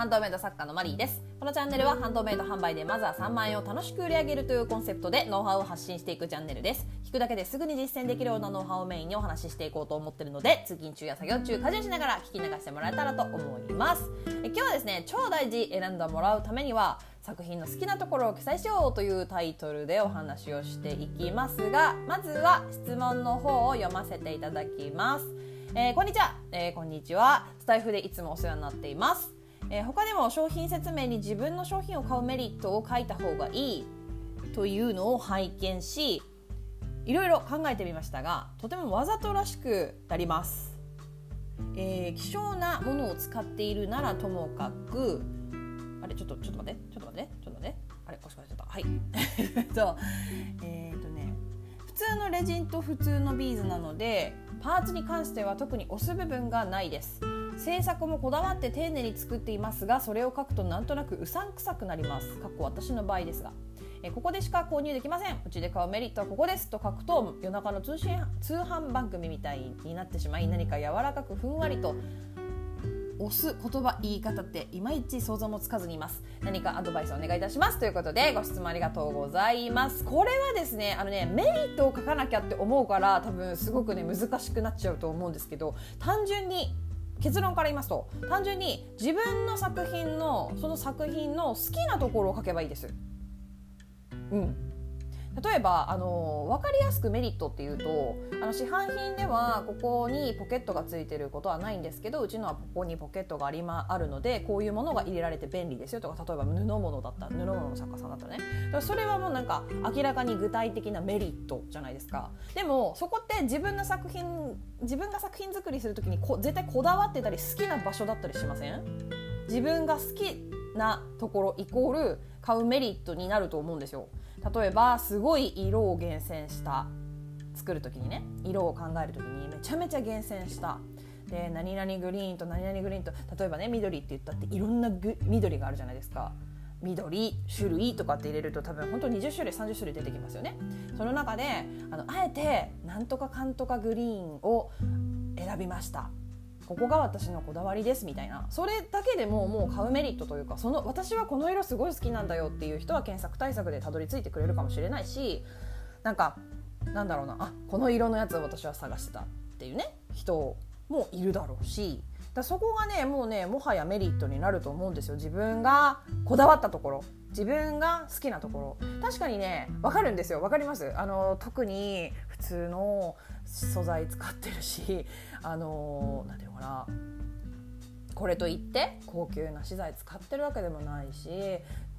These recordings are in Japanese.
ハンドメイド作家のマリーです。このチャンネルはハンドメイド販売でまずは3万円を楽しく売り上げるというコンセプトでノウハウを発信していくチャンネルです。聞くだけですぐに実践できるようなノウハウをメインにお話ししていこうと思ってるので通勤中や作業中家事しながら聞き流してもらえたらと思います。え今日はですね超大事選んでもらうためには作品の好きなところを記載しようというタイトルでお話をしていきますがまずは質問の方を読ませていただきます。えー、こんにちは、えー、こんにちは。スタイフでいつもお世話になっています、えー、他でも商品説明に自分の商品を買うメリットを書いた方がいいというのを拝見しいろいろ考えてみましたがとてもわざとらしくなります、え希少なものを使っているならともかくあれちょっとちょっと待ってちょっと待ってちょっと待って。あれ腰かしちゃった。はい。そ うえっ、とね普通のレジンと普通のビーズなのでパーツに関しては特に押す部分がないです。制作もこだわって丁寧に作っていますがそれを書くとなんとなくうさんくさくなります。かっこ私の場合ですが。えここでしか購入できません。うちで買うメリットはここです。と書くと夜中の通信通販番組みたいになってしまい何か柔らかくふんわりと押す言葉言い方っていまいち想像もつかずにいます。何かアドバイスお願いいたしますということでご質問ありがとうございます。これはですねあのねメリットを書かなきゃって思うから多分すごくね難しくなっちゃうと思うんですけど単純に結論から言いますと単純に自分の作品のその作品の好きなところを書けばいいです。うん。例えばあの分かりやすくメリットっていうとあの市販品ではここにポケットがついてることはないんですけどうちのはここにポケットがあり、ま、あるのでこういうものが入れられて便利ですよとか例えば布物だった布物の作家さんだったらね。だからそれはもうなんか明らかに具体的なメリットじゃないですか。でもそこって自分の作品自分が作品作りする時にこ絶対こだわってたり好きな場所だったりしません？自分が好きなところイコール買うメリットになると思うんですよ。例えばすごい色を厳選した作る時にね色を考える時にめちゃめちゃ厳選した。で何々グリーンと何々グリーンと例えばね緑って言ったっていろんな緑があるじゃないですか。緑種類とかって入れると多分本当に20種類30種類出てきますよね。その中であのあえてなんとかかんとかグリーンを選びました。ここが私のこだわりですみたいな。それだけでももう買うメリットというかその私はこの色すごい好きなんだよっていう人は検索対策でたどり着いてくれるかもしれないしなんかなんだろうなあこの色のやつを私は探してたっていうね人もいるだろうしだそこがねもうねもはやメリットになると思うんですよ。自分がこだわったところ。自分が好きなところ。確かにね分かるんですよ。分かります？あの特に普通の素材使ってるしあの何て言うのかな。これといって高級な資材使ってるわけでもないし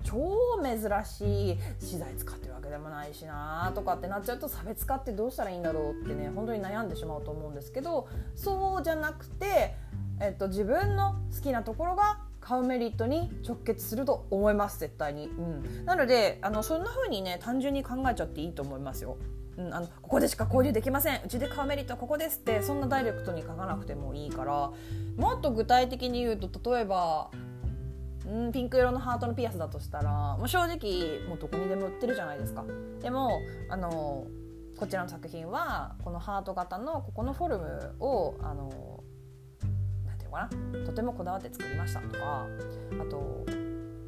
超珍しい資材使ってるわけでもないしなとかってなっちゃうと差別化ってどうしたらいいんだろうってね本当に悩んでしまうと思うんですけどそうじゃなくて、えっと、自分の好きなところが買うメリットに直結すると思います絶対に、うん、なのであのそんな風にね単純に考えちゃっていいと思いますよ。うん、あのここでしか購入できません。うちで買うメリットはここですってそんなダイレクトに書かなくてもいいから。もっと具体的に言うと例えばうんピンク色のハートのピアスだとしたらもう正直もうどこにでも売ってるじゃないですか。でもあのこちらの作品はこのハート型のここのフォルムをあののかな？とてもこだわって作りましたとかあと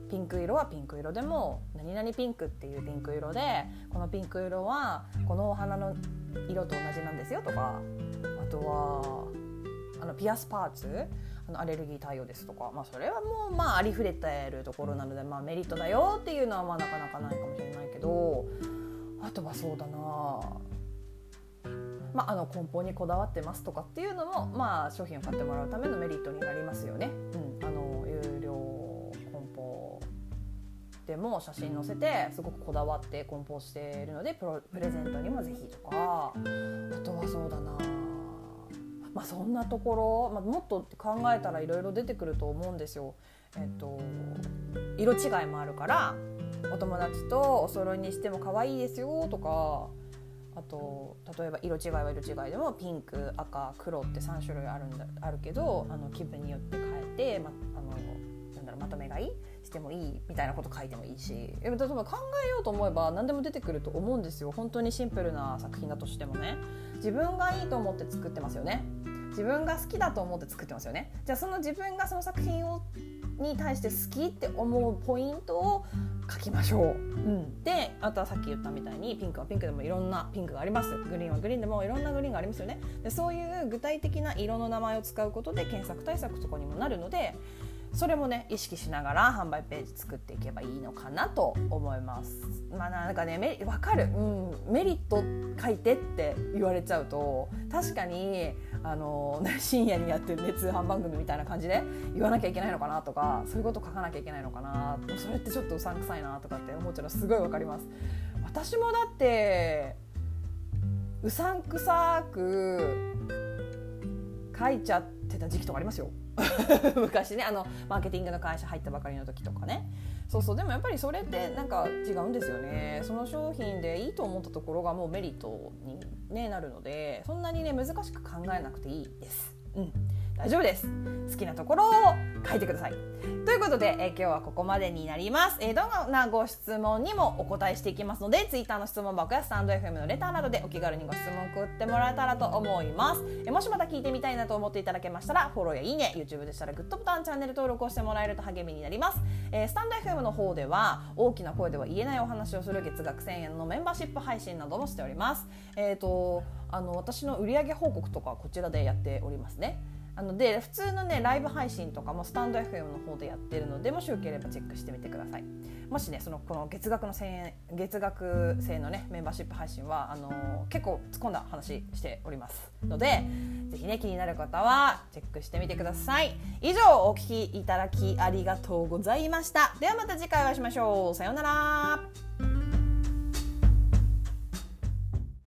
ピンク色はピンク色でも何々ピンクっていうピンク色でこのピンク色はこのお花の色と同じなんですよとかあとはあのピアスパーツあのアレルギー対応ですとか、まあ、それはもうまあありふれてるところなので、まあ、メリットだよっていうのはまあなかなかないかもしれないけどあとはそうだなまあ、あの梱包にこだわってますとかっていうのも、まあ、商品を買ってもらうためのメリットになりますよね。うん、あの有料梱包でも写真載せてすごくこだわって梱包しているのでプロプレゼントにもぜひとか。あとはそうだな。まあそんなところ、まあ、もっと考えたらいろいろ出てくると思うんですよ。えっと色違いもあるからお友達とお揃いにしても可愛いですよとかあと例えば色違いは色違いでもピンク赤黒って3種類あるんだあるけどあの気分によって変えて、ま、あのなんだろうまとめ買いしてもいいみたいなこと書いてもいいし。例えば考えようと思えば何でも出てくると思うんですよ。本当にシンプルな作品だとしてもね。自分がいいと思って作ってますよね。自分が好きだと思って作ってますよね。じゃあその自分がその作品をに対して好きって思うポイントを書きましょう、うん、であとはさっき言ったみたいにピンクはピンクでもいろんなピンクがあります。グリーンはグリーンでもいろんなグリーンがありますよね。でそういう具体的な色の名前を使うことで検索対策とかにもなるのでそれもね意識しながら販売ページ作っていけばいいのかなと思います。まあなんかね分かる、うん、メリット書いてって言われちゃうと確かにあの、深夜にやってる、ね、通販番組みたいな感じで言わなきゃいけないのかなとかそういうこと書かなきゃいけないのかなそれってちょっとうさんくさいなとかって思っちゃうのすごい分かります。私もだってうさんくさく書いちゃってた時期とかありますよ 昔ねあのマーケティングの会社入ったばかりの時とかね。そうそうでもやっぱりそれってなんか違うんですよね。その商品でいいと思ったところがもうメリットに、ね、なるのでそんなにね難しく考えなくていいです。うん。大丈夫です。好きなところを書いてください。ということで、えー、今日はここまでになります、えー、どんなご質問にもお答えしていきますので Twitter の質問箱やスタンド FM のレターなどでお気軽にご質問送ってもらえたらと思います、えー、もしまた聞いてみたいなと思っていただけましたらフォローやいいね YouTube でしたらグッドボタンチャンネル登録をしてもらえると励みになります、えー、スタンド FM の方では大きな声では言えないお話をする月額1000円のメンバーシップ配信などもしております。えっ、ー、とあの私の売上報告とかこちらでやっておりますね。あので普通のねライブ配信とかもスタンド FM の方でやってるのでもしよければチェックしてみてください。もしねそのこの月額の1000円月額制のねメンバーシップ配信はあのー、結構突っ込んだ話しておりますのでぜひね気になる方はチェックしてみてください。以上お聞きいただきありがとうございました。ではまた次回お会いしましょう。さようなら。